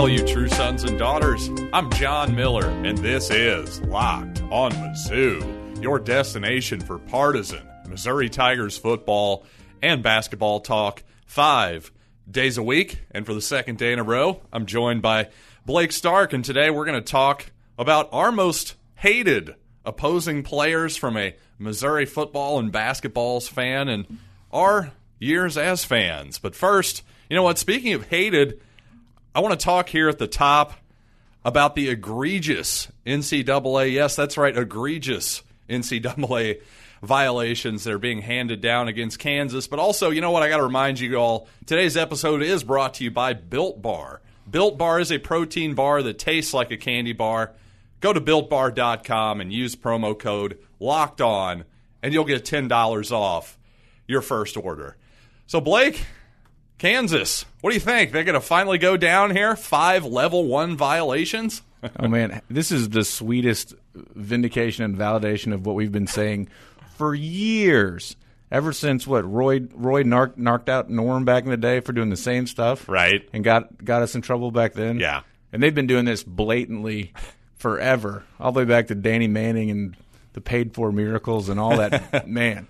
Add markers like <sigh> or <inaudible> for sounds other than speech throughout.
Hail, you true sons and daughters. I'm John Miller, and this is Locked on Mizzou, your destination for partisan Missouri Tigers football and basketball talk five days a week. And for the second day in a row, I'm joined by Blake Stark, and today we're going to talk about our most hated opposing players from a Missouri football and basketballs fan and our years as fans. But first, you know what? Speaking of hated, I want to talk here at the top about the egregious NCAA. Yes, that's right, egregious NCAA violations that are being handed down against Kansas. But also, you know what? I got to remind you all today's episode is brought to you by Built Bar. Built Bar is a protein bar that tastes like a candy bar. Go to builtbar.com and use promo code locked on, and you'll get $10 off your first order. So, Blake, Kansas, what do you think? They're going to finally go down here? Five level one violations? <laughs> oh, man. This is the sweetest vindication and validation of what we've been saying for years. Ever since what Roy Roy narc, narked out Norm back in the day for doing the same stuff, right? And got got us in trouble back then. Yeah, and they've been doing this blatantly forever, all the way back to Danny Manning and the paid for miracles and all that. <laughs> man,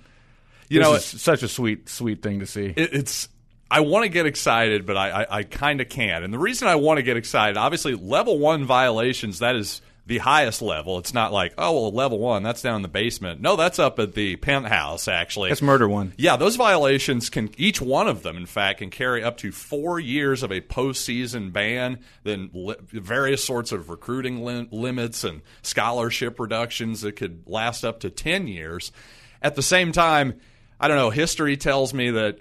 you know, it's such a sweet sweet thing to see. It, it's I want to get excited, but I, I, I kind of can't. And the reason I want to get excited, obviously, level one violations, that is the highest level. It's not like, oh, well, level one, that's down in the basement. No, that's up at the penthouse, actually. That's murder one. Yeah, those violations can, each one of them, in fact, can carry up to four years of a postseason ban, then li- various sorts of recruiting lim- limits and scholarship reductions that could last up to 10 years. At the same time, I don't know, history tells me that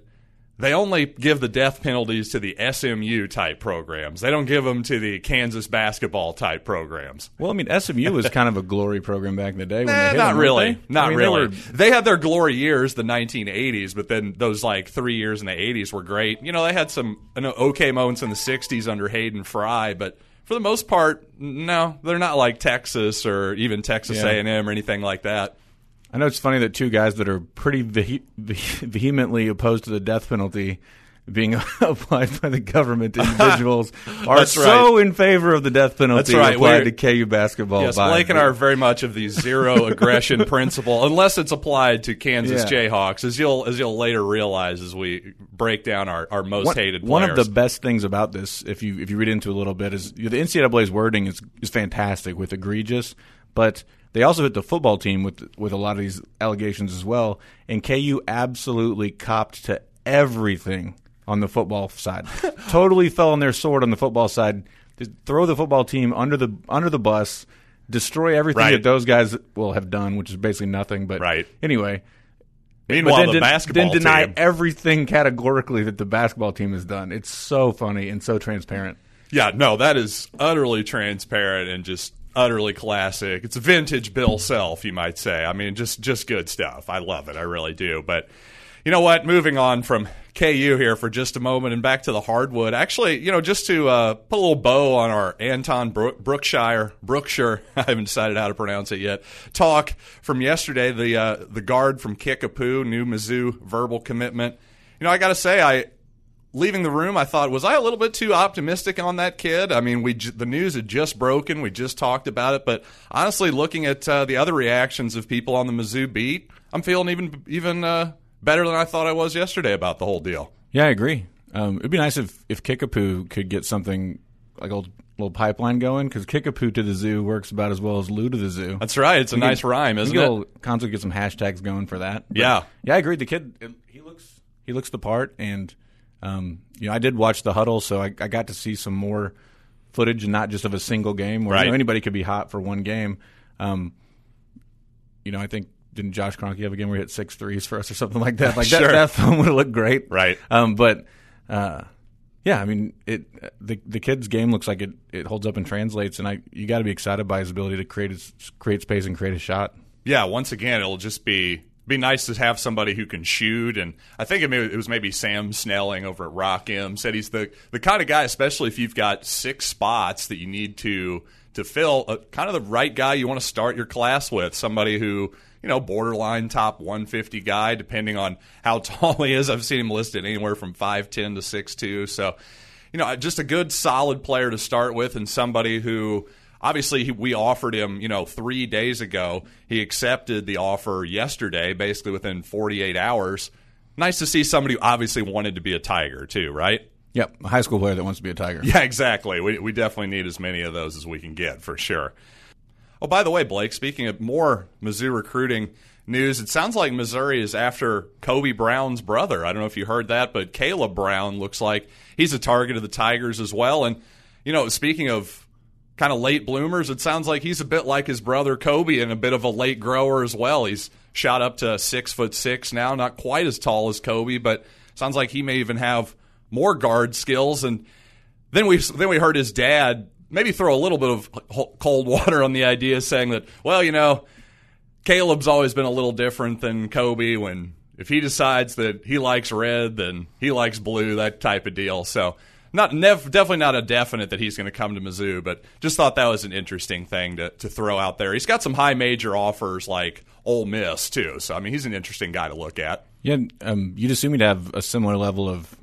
they only give the death penalties to the SMU type programs. They don't give them to the Kansas basketball type programs. Well, I mean, SMU was <laughs> kind of a glory program back in the day. Nah, not them, really, not I mean, really. They, were... they, had their glory years, the 1980s, but then those like three years in the 80s were great. You know, they had some okay moments in the 60s under Hayden Fry, but for the most part, no, they're not like Texas or even Texas yeah. A&M or anything like that. I know it's funny that two guys that are pretty ve- ve- vehemently opposed to the death penalty being <laughs> applied by the government to <laughs> individuals are so in favor of the death penalty right. applied We're, to KU basketball. Yes, Blake and I are very much of the zero <laughs> aggression principle, unless it's applied to Kansas yeah. Jayhawks, as you'll as you'll later realize as we break down our, our most one, hated. Players. One of the best things about this, if you if you read into it a little bit, is the NCAA's wording is is fantastic with egregious, but they also hit the football team with with a lot of these allegations as well, and KU absolutely copped to everything on the football side. <laughs> totally fell on their sword on the football side. throw the football team under the under the bus, destroy everything right. that those guys will have done, which is basically nothing. But right. anyway. Meanwhile, then, the basketball then deny team. everything categorically that the basketball team has done. It's so funny and so transparent. Yeah, no, that is utterly transparent and just utterly classic. It's vintage Bill Self, you might say. I mean, just just good stuff. I love it. I really do. But you know what? Moving on from KU here for just a moment and back to the hardwood. Actually, you know, just to uh, put a little bow on our Anton Brook- Brookshire, Brookshire, <laughs> I haven't decided how to pronounce it yet, talk from yesterday, the uh, the guard from Kickapoo, new Mizzou verbal commitment. You know, I got to say, I leaving the room, I thought, was I a little bit too optimistic on that kid? I mean, we the news had just broken, we just talked about it, but honestly, looking at uh, the other reactions of people on the Mizzou beat, I'm feeling even even uh, better than I thought I was yesterday about the whole deal. Yeah, I agree. Um, it'd be nice if if Kickapoo could get something like a little pipeline going because Kickapoo to the zoo works about as well as Lou to the zoo. That's right. It's a nice rhyme, isn't it? Constantly get some hashtags going for that. But yeah, yeah, I agree. The kid, he looks he looks the part and um, you know, I did watch the huddle, so I, I, got to see some more footage, and not just of a single game where right. you know, anybody could be hot for one game. Um, you know, I think didn't Josh Kroenke have a game where he hit six threes for us or something like that? <laughs> Like sure. that, that film would have looked great, right? Um, but uh, yeah, I mean, it the the kid's game looks like it, it holds up and translates, and I you got to be excited by his ability to create his, create space and create a shot. Yeah, once again, it'll just be be nice to have somebody who can shoot. And I think it, was maybe Sam Snelling over at Rock M said he's the the kind of guy, especially if you've got six spots that you need to to fill, uh, kind of the right guy you want to start your class with. Somebody who you know borderline top 150 guy, depending on how <laughs> tall he is. I've seen him listed anywhere from five ten to six two. So you know, just a good, solid player to start with, and somebody who obviously we offered him, you know, three days ago. He accepted the offer yesterday, basically within 48 hours. Nice to see somebody who obviously wanted to be a Tiger too, right? Yep, a high school player that wants to be a Tiger. Yeah, exactly. We we definitely need as many of those as we can get for sure. Oh, by the way, Blake, speaking of more Mizzou recruiting news, it sounds like Missouri is after Kobe Brown's brother. I don't know if you heard that, but Caleb Brown looks like he's a target of the Tigers as well. And, you know, speaking of kind of late bloomers, it sounds like he's a bit like his brother Kobe and a bit of a late grower as well. He's shot up to six foot six now, not quite as tall as Kobe, but sounds like he may even have more guard skills. And then we then we heard his dad maybe throw a little bit of cold water on the idea, saying that, well, you know, Caleb's always been a little different than Kobe. When if he decides that he likes red, then he likes blue, that type of deal. So. Not nev- definitely not a definite that he's going to come to Mizzou, but just thought that was an interesting thing to, to throw out there. He's got some high major offers like Ole Miss too, so I mean he's an interesting guy to look at. Yeah, um, you'd assume he'd have a similar level of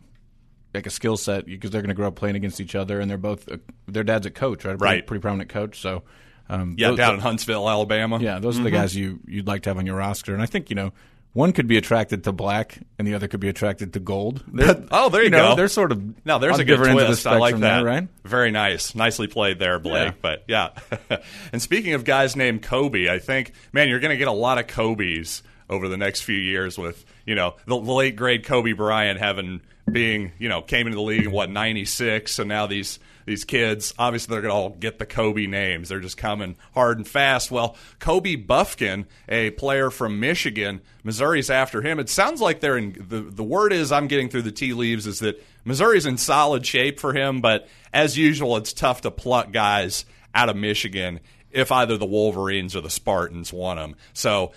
like a skill set because they're going to grow up playing against each other, and they're both uh, their dad's a coach, right? A pretty, right, pretty prominent coach. So um, yeah, those, down in Huntsville, Alabama. Yeah, those are the mm-hmm. guys you you'd like to have on your roster, and I think you know one could be attracted to black and the other could be attracted to gold. oh, there you, you know, go. They're sort of now. There's a good twist. I like that. There, right? Very nice, nicely played there, Blake. Yeah. But yeah. <laughs> and speaking of guys named Kobe, I think man, you're going to get a lot of Kobe's over the next few years with you know the, the late great Kobe Bryant having being you know came into the league in what '96, so now these these kids obviously they're going to all get the Kobe names. They're just coming hard and fast. Well, Kobe Bufkin, a player from Michigan, Missouri's after him. It sounds like they're in the the word is I'm getting through the tea leaves is that Missouri's in solid shape for him, but as usual, it's tough to pluck guys out of Michigan if either the Wolverines or the Spartans want them. So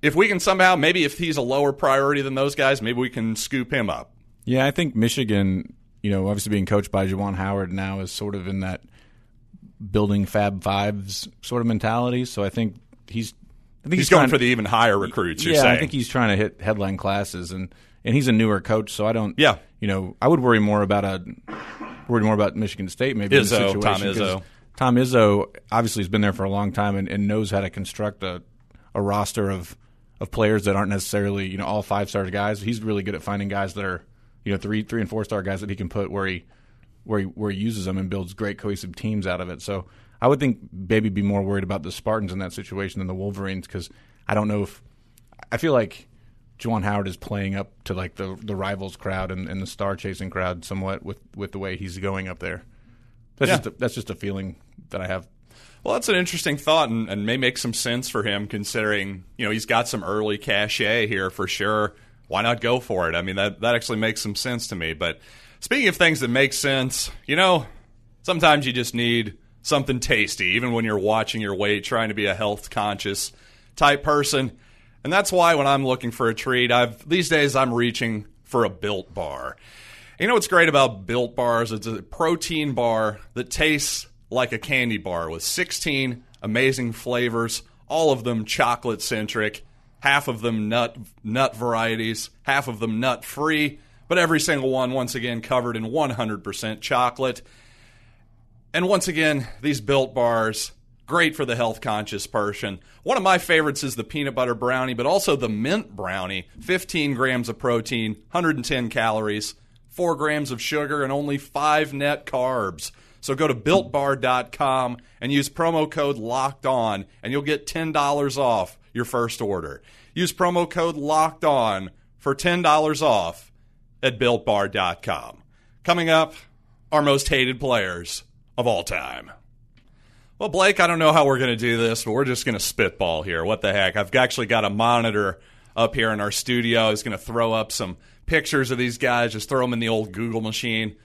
if we can somehow, maybe if he's a lower priority than those guys, maybe we can scoop him up. Yeah, I think Michigan, you know, obviously being coached by Juwan Howard now is sort of in that building Fab Fives sort of mentality. So I think he's, I think he's, he's going for the even higher recruits. yeah, saying. I think he's trying to hit headline classes, and and he's a newer coach, so I don't. Yeah, you know, I would worry more about a worry more about Michigan State maybe Izzo, Tom Izzo. Tom Izzo obviously has been there for a long time and, and knows how to construct a a roster of of players that aren't necessarily you know all five star guys. He's really good at finding guys that are you know three three and four star guys that he can put where he where he where he uses them and builds great cohesive teams out of it. So I would think maybe be more worried about the Spartans in that situation than the Wolverines because I don't know if I feel like Juwan Howard is playing up to like the the rivals crowd and, and the star chasing crowd somewhat with with the way he's going up there. That's yeah. just a, that's just a feeling that I have. Well, that's an interesting thought, and, and, may make some sense for him, considering you know he's got some early cachet here for sure. Why not go for it? I mean, that that actually makes some sense to me. But speaking of things that make sense, you know, sometimes you just need something tasty, even when you're watching your weight, trying to be a health conscious type person. And that's why when I'm looking for a treat, I've these days I'm reaching for a built bar. You know what's great about built bars? It's a protein bar that tastes like a candy bar with 16 amazing flavors, all of them chocolate centric, half of them nut nut varieties, half of them nut free, but every single one once again covered in 100% chocolate. And once again, these built bars great for the health conscious person. One of my favorites is the peanut butter brownie, but also the mint brownie. 15 grams of protein, 110 calories, 4 grams of sugar, and only 5 net carbs. So go to builtbar.com and use promo code locked on, and you'll get $10 off your first order. Use promo code locked on for $10 off at builtbar.com. Coming up, our most hated players of all time. Well, Blake, I don't know how we're going to do this, but we're just going to spitball here. What the heck? I've actually got a monitor up here in our studio. I was going to throw up some pictures of these guys, just throw them in the old Google machine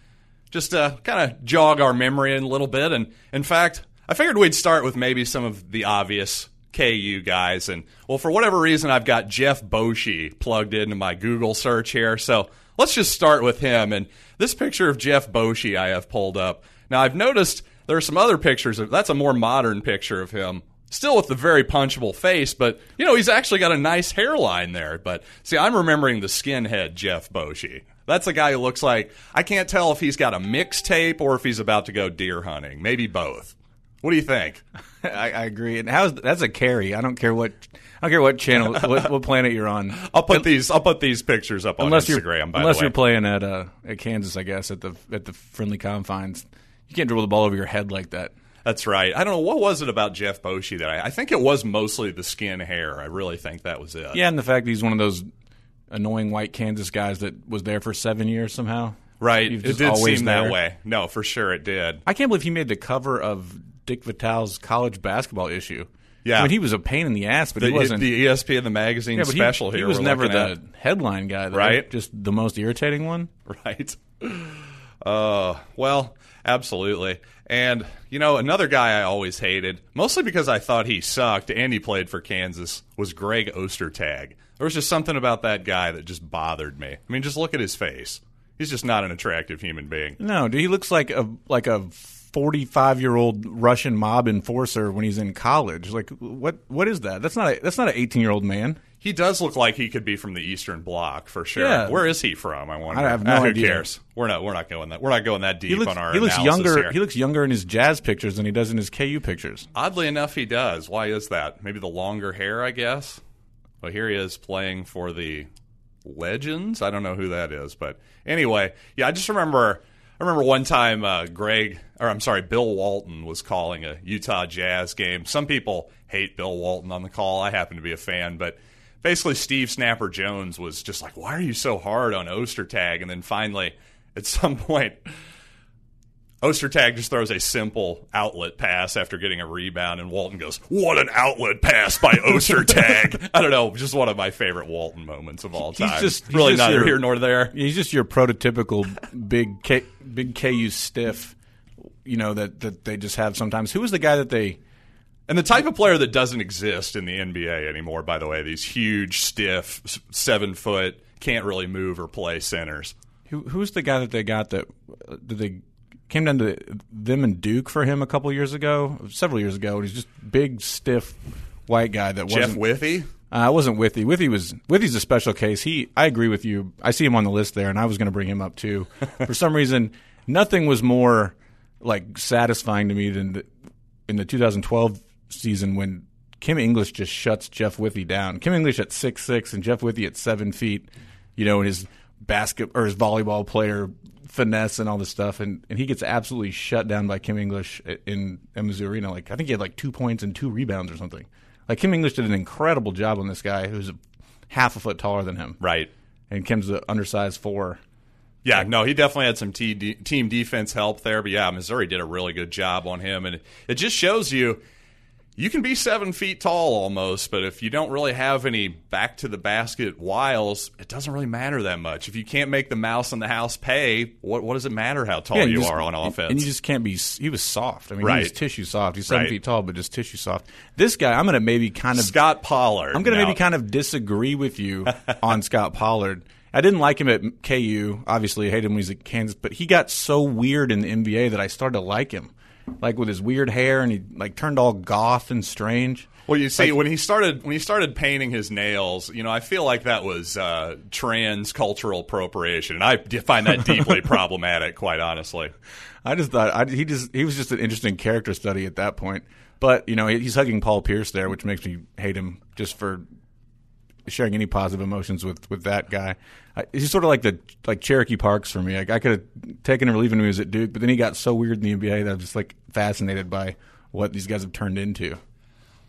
just uh, to kind of jog our memory a little bit. And in fact, I figured we'd start with maybe some of the obvious KU guys. And well, for whatever reason, I've got Jeff Boschee plugged into my Google search here. So let's just start with him. And this picture of Jeff Boschee I have pulled up. Now, I've noticed there are some other pictures of that's a more modern picture of him. Still with the very punchable face, but you know, he's actually got a nice hairline there. But see, I'm remembering the skinhead Jeff Boschee That's a guy who looks like I can't tell if he's got a mixtape or if he's about to go deer hunting. Maybe both. What do you think? <laughs> I, I agree. And how's that's a carry? I don't care what I don't care what channel, <laughs> what, what planet you're on. I'll put these. I'll put these pictures up on unless Instagram. You're, by unless the way. you're playing at uh, at Kansas, I guess at the at the friendly confines, you can't dribble the ball over your head like that. That's right. I don't know what was it about Jeff Boschee that I, I think it was mostly the skin hair. I really think that was it. Yeah, and the fact that he's one of those annoying white Kansas guys that was there for seven years somehow. Right. It did always seem that way. No, for sure it did. I can't believe he made the cover of Dick Vitale's college basketball issue. Yeah. I mean he was a pain in the ass, but The, he wasn't. the ESPN the magazine yeah, he- special he, here. was never the at. headline guy, though. Right. Just the most irritating one. right? Uh, well, absolutely. And you know, another guy I always hated, mostly because I thought he sucked and he played for Kansas, was Greg Ostertag. There was just something about that guy that just bothered me. I mean, just look at his face. He's just not an attractive human being. No, dude, he looks like a like a forty-five year old Russian mob enforcer when he's in college. Like, what what is that? That's not a, that's not an eighteen-year-old man. He does look like he could be from the Eastern Bloc for sure. Yeah. Where is he from? I wonder. I have <laughs> no Ah, who idea. cares? We're not. We're not going that. We're not going that deep looks on our. he looks analysis younger. here. He looks younger in his jazz pictures than he does in his KU pictures. Oddly enough, he does. Why is that? Maybe the longer hair, I guess. Well, here he is playing for the Legends. I don't know who that is, but anyway, yeah, I just remember. I remember one time uh, Greg, or I'm sorry, Bill Walton was calling a Utah Jazz game. Some people hate Bill Walton on the call. I happen to be a fan, but basically Steve Snapper Jones was just like, "Why are you so hard on Ostertag?" And then finally, at some <laughs> point, Ostertag just throws a simple outlet pass after getting a rebound, and Walton goes, "What an outlet pass by <laughs> Ostertag!" I don't know, just one of my favorite Walton moments of all He's time. just- he's really just neither your- here nor there. He's just your prototypical big K, big KU stiff. You know that that they just have sometimes. Who was the guy that they? And the type of player that doesn't exist in the NBA anymore, by the way, these huge, stiff, seven foot, can't really move or play centers. Who who's the guy that they got that did they came down to them and Duke for him a couple years ago, several years ago. And he's just big, stiff, white guy that Jeff wasn't. Withey? Uh, I wasn't Withey. Withey was Withey's a special case. He, I agree with you. I see him on the list there, and I was going to bring him up too. <laughs> For some reason, nothing was more like satisfying to me than the, in the 2012 season when Kim English just shuts Jeff Withey down. Kim English at six six and Jeff Withey at seven feet. You know, and his basket or his volleyball player finesse and all this stuff, and, and he gets absolutely shut down by Kim English in, in Mizzou Arena. Like I think he had like two points and two rebounds or something. Like Kim English did an incredible job on this guy who's half a foot taller than him, Right. and Kim's the undersized four. Yeah, no, he definitely had some team defense help there. But yeah, Missouri did a really good job on him. And it just shows you you can be seven feet tall almost, but if you don't really have any back to the basket wiles, it doesn't really matter that much. If you can't make the mouse in the house pay, what, what does it matter how tall you just- are on offense? And you just can't be. He was soft. I mean, he was tissue soft. He's seven Right. feet tall, but just tissue soft. This guy, I'm going to maybe kind of Scott Pollard. I'm going to maybe kind of disagree with you <laughs> on Scott Pollard. I didn't like him at KU. Obviously, I hated him when he was at Kansas, but he got so weird in the NBA that I started to like him. Like with his weird hair, and he like turned all goth and strange. Well, you see, when he started when he started painting his nails, you know, I feel like that was uh, trans cultural appropriation, and I find that deeply <laughs> problematic, quite honestly. I just thought I, he just he was just an interesting character study at that point. But you know, he's hugging Paul Pierce there, which makes me hate him just for sharing any positive emotions with with that guy. I, he's sort of like the like Cherokee Parks for me. Like I could have taken him or leaving him when he was at Duke, but then he got so weird in the NBA that I'm just like fascinated by what these guys have turned into.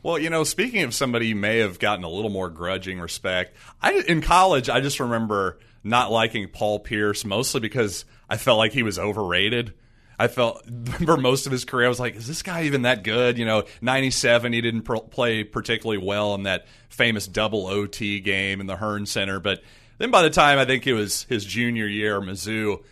Well, you know, speaking of somebody you may have gotten a little more grudging respect, I in college I just remember not liking Paul Pierce mostly because I felt like he was overrated. I felt <laughs> for most of his career I was like, is this guy even that good? You know, 97 he didn't pro- play particularly well in that famous double OT game in the Hearnes Center, but then by the time I think it was his junior year, Mizzou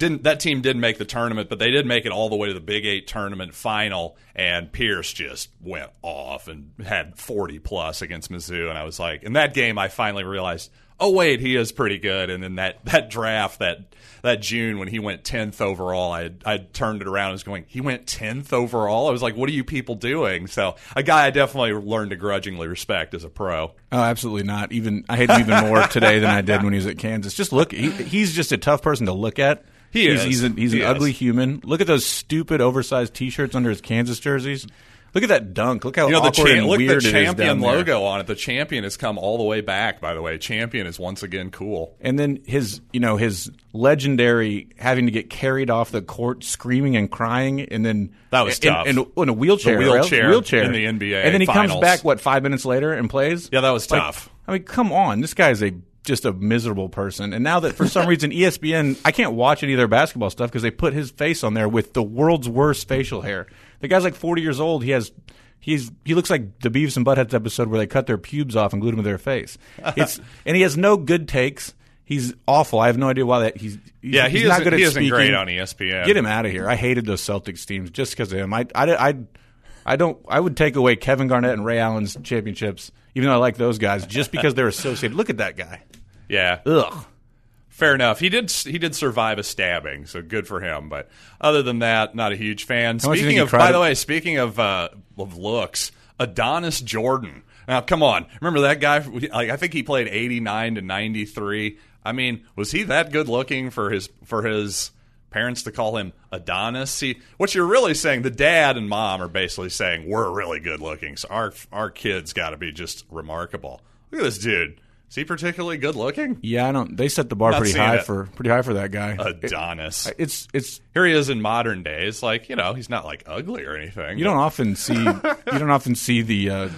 didn't that team didn't make the tournament, but they did make it all the way to the Big Eight tournament final, and Pierce just went off and had forty plus against Mizzou, and I was like, in that game, I finally realized, oh wait, he is pretty good. And then that that draft that that June when he went tenth overall, I I turned it around and was going, he went tenth overall. I was like, what are you people doing? So a guy I definitely learned to grudgingly respect as a pro. Oh, absolutely not. Even I hate him even more today than I did when he was at Kansas. Just look, he, he's just a tough person to look at. He he's, is. He's, a, he's He an is. ugly human. Look at those stupid oversized T-shirts under his Kansas jerseys. Look at that dunk. Look how You know the awkward cha- and look weird the it is champion logo on it. The champion has come all the way back. By the way, champion is once again cool. And then his, you know, his legendary having to get carried off the court, screaming and crying, and then That was in, tough. In, in a wheelchair, The wheelchair right? wheelchair in the NBA and then he finals. comes back what five minutes later and plays. Yeah, that was Like, tough. I mean, come on, this guy's a just a miserable person. And now that for some <laughs> reason ESPN, I can't watch any of their basketball stuff because they put his face on there with the world's worst facial hair. The guy's like forty years old. He has. He's he looks like the Beavis and Buttheads episode where they cut their pubes off and glued them to their face. It's <laughs> and he has no good takes. He's awful. I have no idea why that he's, he's Yeah, he's not good at he isn't speaking. great on ESPN. Get him out of here. I hated those Celtics teams just because of him. I, I, I, I don't. I would take away Kevin Garnett and Ray Allen's championships, even though I like those guys, just because they're associated. Look at that guy. Yeah, Ugh. Fair enough. He did he did survive a stabbing, so good for him. But other than that, not a huge fan. much do you think Speaking of, by at- the way, speaking of uh, of looks, Adonis Jordan. Now, come on, remember that guy? Like, I think he played eighty nine to ninety three. I mean, was he that good looking for his for his parents to call him Adonis? See, what you're really saying, the dad and mom are basically saying we're really good looking, so our our kids got to be just remarkable. Look at this dude. Is he particularly good looking? Yeah, I don't. They set the bar Not pretty high it. for pretty high for that guy. Adonis. it's it's Here he is in modern days. Like you know, he's not like ugly or anything. you don't often see you don't often see the uh,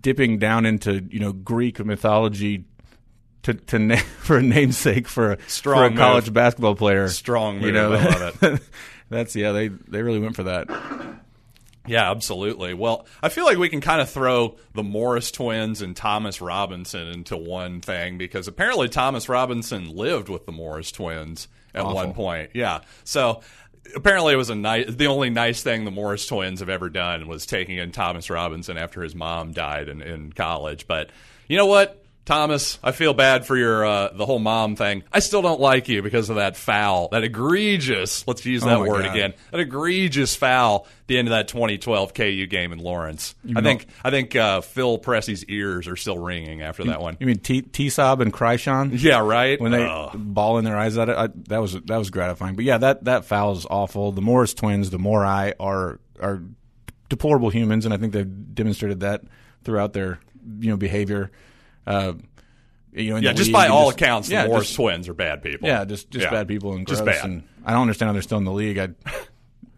dipping down into you know Greek mythology to to na- <laughs> for a namesake for a, Strong for a move. college basketball player. Strong You know, I love it. <laughs> that's yeah. They they really went for that. Yeah, absolutely. Well, I feel like we can kind of throw the Morris twins and Thomas Robinson into one thing because apparently Thomas Robinson lived with the Morris twins at Awful. one point. Yeah. So apparently it was a nice the only nice thing the Morris twins have ever done was taking in Thomas Robinson after his mom died in, in college. But you know what? Thomas, I feel bad for your uh, the whole mom thing. I still don't like you because of that foul, that egregious. Let's use that Oh word God. again. That egregious foul at the end of that 2012 KU game in Lawrence. I know- think I think uh, Phil Pressey's ears are still ringing after that one. You mean T Sob and Kryshon? Yeah, right. when they Ugh. ball in their eyes at it, I, that was that was gratifying. But yeah, that that foul is awful. The Morris twins, the Morai are are deplorable humans, and I think they've demonstrated that throughout their you know behavior. Uh, you know, in yeah, just league by all just- accounts, yeah, the Morris just- twins are bad people. yeah, just just Yeah. bad people and Just bad. And I don't understand how they're still in the league. I,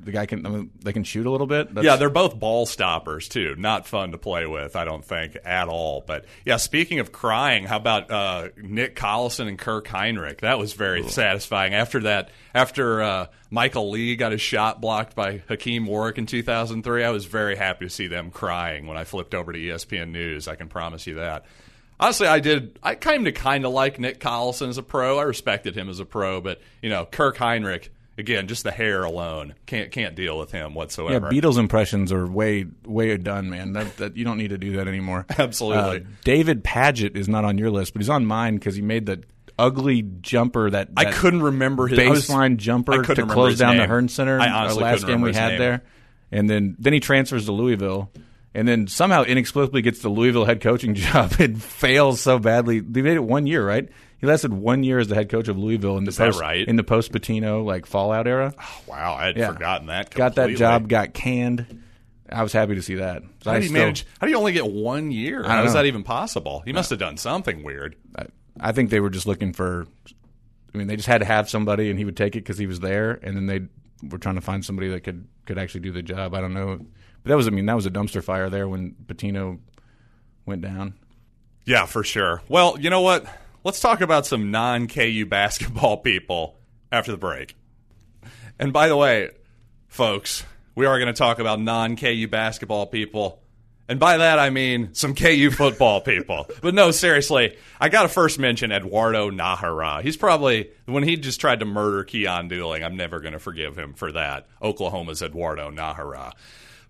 the guy can I mean, they can shoot a little bit. That's, Yeah, they're both ball stoppers too. Not fun to play with, I don't think at all. But yeah, speaking of crying, how about uh, Nick Collison and Kirk Hinrich? That was very satisfying. After that, after uh, Michael Lee got his shot blocked by Hakim Warrick in 2003, I was very happy to see them crying when I flipped over to ESPN News. I can promise you that. Honestly, I did. I kind of kind of like Nick Collison as a pro. I respected him as a pro, but you know, Kirk Hinrich. Again, just the hair alone can't can't deal with him whatsoever. yeah. Beatles impressions are way way done, man. That, that you don't need to do that anymore. <laughs> Absolutely. Uh, David Padgett is not on your list, but he's on mine because he made the ugly jumper that, I couldn't remember his I was- baseline jumper to close down the name. Hearnes Center. I our honestly last couldn't game we had name. there, and then then he transfers to Louisville, and then somehow inexplicably gets the Louisville head coaching <laughs> job and fails so badly. They made it one year, right? He lasted one year as the head coach of Louisville in the that post right? in the post Pitino like fallout era. Oh, wow, I had Yeah. forgotten that. Got that job, got canned. I was happy to see that. So How do you still- manage? How do you only get one year? How is that even possible? He must have done something weird. I, I think they were just looking for. I mean, they just had to have somebody, and he would take it because he was there, and then they were trying to find somebody that could could actually do the job. I don't know, but that was. I mean, that was a dumpster fire there when Pitino went down. Yeah, for sure. Well, you know what? Let's talk about some non KU basketball <laughs> people after the break. And by the way, folks, we are going to talk about non KU basketball people. And by that, I mean some KU <laughs> football people. But no, seriously, I got to first mention Eduardo Najera. He's probably, when he just tried to murder Keyon Dooling, I'm never going to forgive him for that. Oklahoma's Eduardo Najera.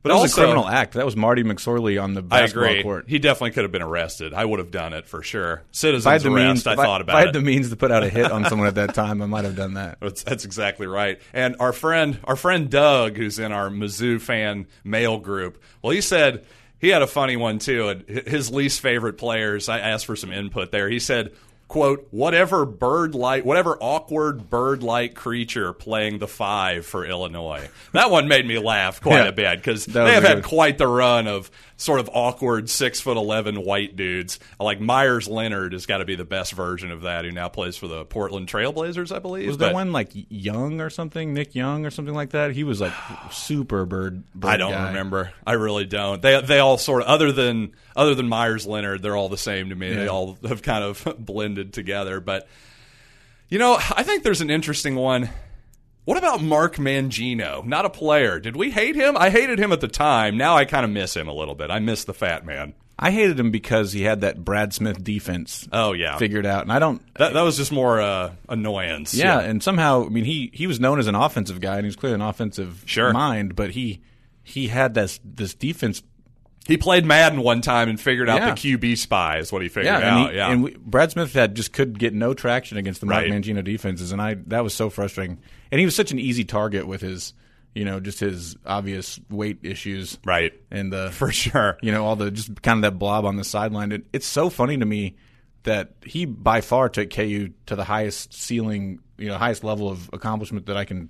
But that was also, a criminal act. That was Marty McSorley on the I agree. court. He definitely could have been arrested. I would have done it for sure. Citizens if I had the arrest. means, I if thought if about I had it. the means to put out a hit on someone at that <laughs> time, I might have done that. That's, that's exactly right. And our friend, our friend Doug, who's in our Mizzou fan mail group, well, he said he had a funny one too. And his least favorite players. I asked for some input there. He said, "quote Whatever bird like, whatever awkward bird like creature playing the five for Illinois." That one made me laugh quite Yeah. a bit because they have had quite the run of sort of awkward six foot eleven white dudes. Like Meyers Leonard has got to be the best version of that, who now plays for the Portland Trailblazers, I believe. Was there But- one like Young or something, Nick Young or something like that? He was like super bird. bird I don't guy. remember. I really don't. They they all sort of other than other than Meyers Leonard, they're all the same to me. They all have kind of <laughs> blended together. But you know, I think there's an interesting one. What about Mark Mangino? Not a player. Did we hate him? I hated him at the time. Now I kind of miss him a little bit. I miss the fat man. I hated him because he had that Brad Smith defense Oh yeah, figured out, and I don't. that that was just more uh, annoyance. Yeah, and somehow, I mean, he he was known as an offensive guy, and he was clearly an offensive Sure. mind, but he he had this this defense. He played Madden one time and figured out Yeah. the QB spy is what he figured Yeah, and, out. he, yeah, and we, Brad Smith had just could get no traction against the Mark Right. Mangino defenses, and I that was so frustrating. And he was such an easy target with his, you know, just his obvious weight issues, right and the for sure. you know all the just kind of that blob on the sideline. It, it's so funny to me that he by far took KU to the highest ceiling, you know, highest level of accomplishment that I can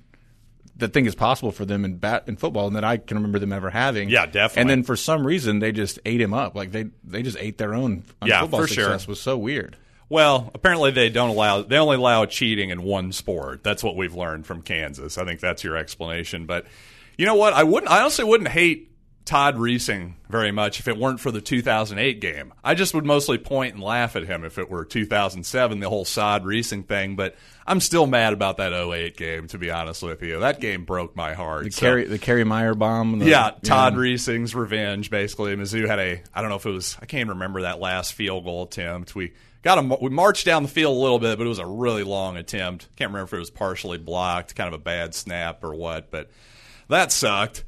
that thing is possible for them in bat in football, and that I can remember them ever having. Yeah, definitely. And then for some reason they just ate him up, like they they just ate their own. Uh, yeah, football for sure. success was so weird. Well, apparently they don't allow they only allow cheating in one sport. That's what we've learned from Kansas. I think that's your explanation. But you know what? I wouldn't I honestly wouldn't hate Todd Reesing very much if it weren't for the 2008 game. I just would mostly point and laugh at him if it were 2007, the whole Todd Reesing thing. But I'm still mad about that 08 game, to be honest with you. That game broke my heart. The So- Kerry the Kerry Meier bomb. The, yeah, Todd Reesing's revenge. Basically, Mizzou had a I don't know if it was I can't even remember that last field goal attempt. We got a we marched down the field a little bit, but it was a really long attempt. Can't remember if it was partially blocked, kind of a bad snap or what, but that sucked.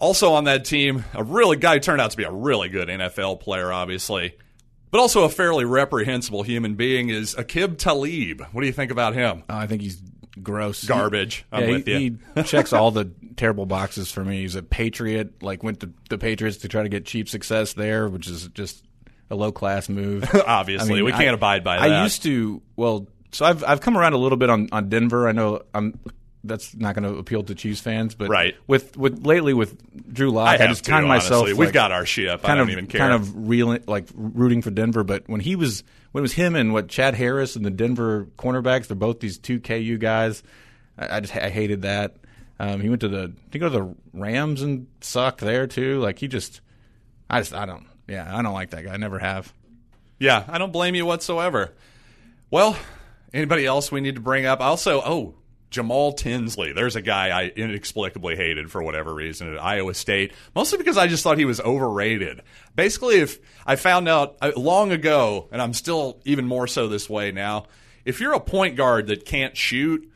Also on that team, a really guy turned out to be a really good NFL player, obviously, but also a fairly reprehensible human being is Aqib Talib. What do you think about him? Oh, I think he's gross. Garbage. I'm yeah, with you. he, he <laughs> checks all the terrible boxes for me. He's a patriot. Like went to the Patriots to try to get cheap success there, which is just a low class move. <laughs> Obviously, we can't abide by that. I used to. Well, so I've I've come around a little bit on on Denver. I know I'm. That's not going to appeal to Chiefs fans, but Right. with with lately with Drew Lock, I I, just kind of myself. honestly. We've got our ship. I kind don't of even care. kind of reeling, like rooting for Denver. But when he was when it was him and what Chad Harris and the Denver cornerbacks, they're both these two KU guys. I, I just I hated that. Um, he went to the did he go to the Rams and suck there too. Like he just I just I don't yeah I don't like that guy. I never have. Yeah, I don't blame you whatsoever. Well, anybody else we need to bring up? Also, oh, Jamal Tinsley. There's a guy I inexplicably hated for whatever reason at Iowa State, mostly because I just thought he was overrated. Basically, if I found out uh, long ago, and I'm still even more so this way now, if you're a point guard that can't shoot,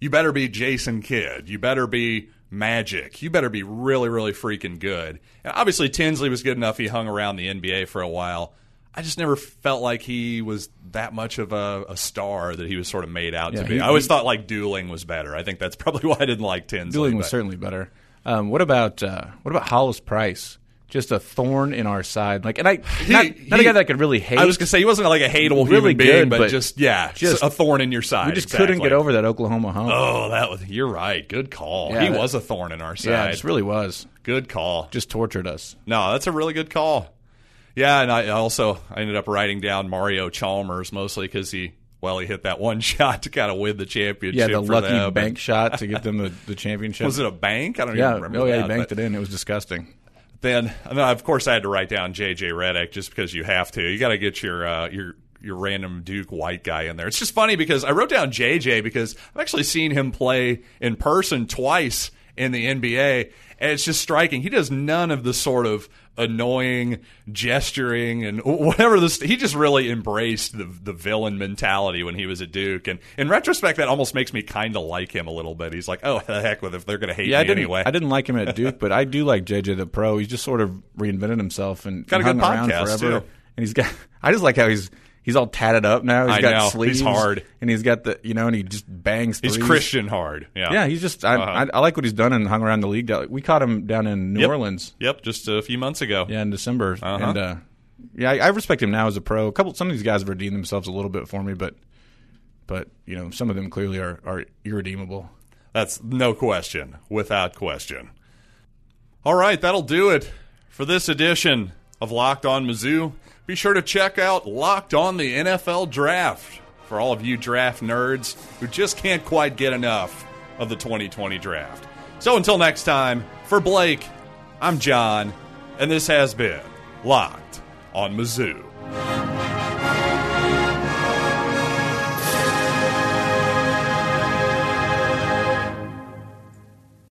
you better be Jason Kidd. You better be Magic. You better be really, really freaking good. And obviously, Tinsley was good enough. He hung around the NBA for a while. I just never felt like he was that much of a, a star that he was sort of made out Yeah, to be. he- I always he- thought like Dooling was better. I think that's <laughs> probably why I didn't like Tinsley. Dooling was but- certainly better. Um, what about uh, what about Hollis Price? Just a thorn in our side. Like, and I not, not a guy that I could really hate. I was gonna say he wasn't like a hateable Really human being, good, but, but just yeah, just- a thorn in your side. we just exactly. couldn't get over that Oklahoma home. Oh, that was you're right. Good call. Yeah, he that- was a thorn in our side. yeah, it really was. Good call. Just tortured us. No, that's a really good call. Yeah, and I also I ended up writing down Mario Chalmers mostly because he well he hit that one <laughs> shot to kind of win the championship. Yeah, the lucky them. bank shot to <laughs> get them the, the championship. Was it a bank? I don't yeah, even remember. oh yeah, that, he banked but it in. It was disgusting. Then, then of course I had to write down JJ Redick just because you have to. You got to get your uh, your your random Duke white guy in there. It's just funny because I wrote down JJ because I've actually seen him play in person twice. In the NBA. And it's just striking. He does none of the sort of annoying gesturing and <laughs> whatever this he just really embraced the the villain mentality when he was at Duke and in retrospect that almost makes me kind of like him a little bit he's like oh the heck with if they're going to hate yeah, me I didn't, anyway I didn't like him at Duke, but I do like JJ the Pro. He's just sort of reinvented himself and Got a good podcast, forever. too. And he's got. <laughs> I just like how he's he's all tatted up now. He's I got know. He's hard. and he's got the you know, and he just bangs. he's. Christian hard yeah Yeah, he's just. I, Uh-huh. I, I like what he's done and hung around the league. We caught him down in New Yep. Orleans. yep just a few months ago Yeah, in December. Uh-huh. And uh, yeah, I, I respect him now as a pro. A couple, some of these guys have redeemed themselves a little bit for me, but but you know, some of them clearly are are irredeemable. That's no question, without question. All right, that'll do it for this edition of Locked On Mizzou. Be sure to check out Locked On the NFL Draft for all of you draft nerds who just can't quite get enough of the 2020 draft. So until next time, for Blake, I'm John, and this has been Locked on Mizzou.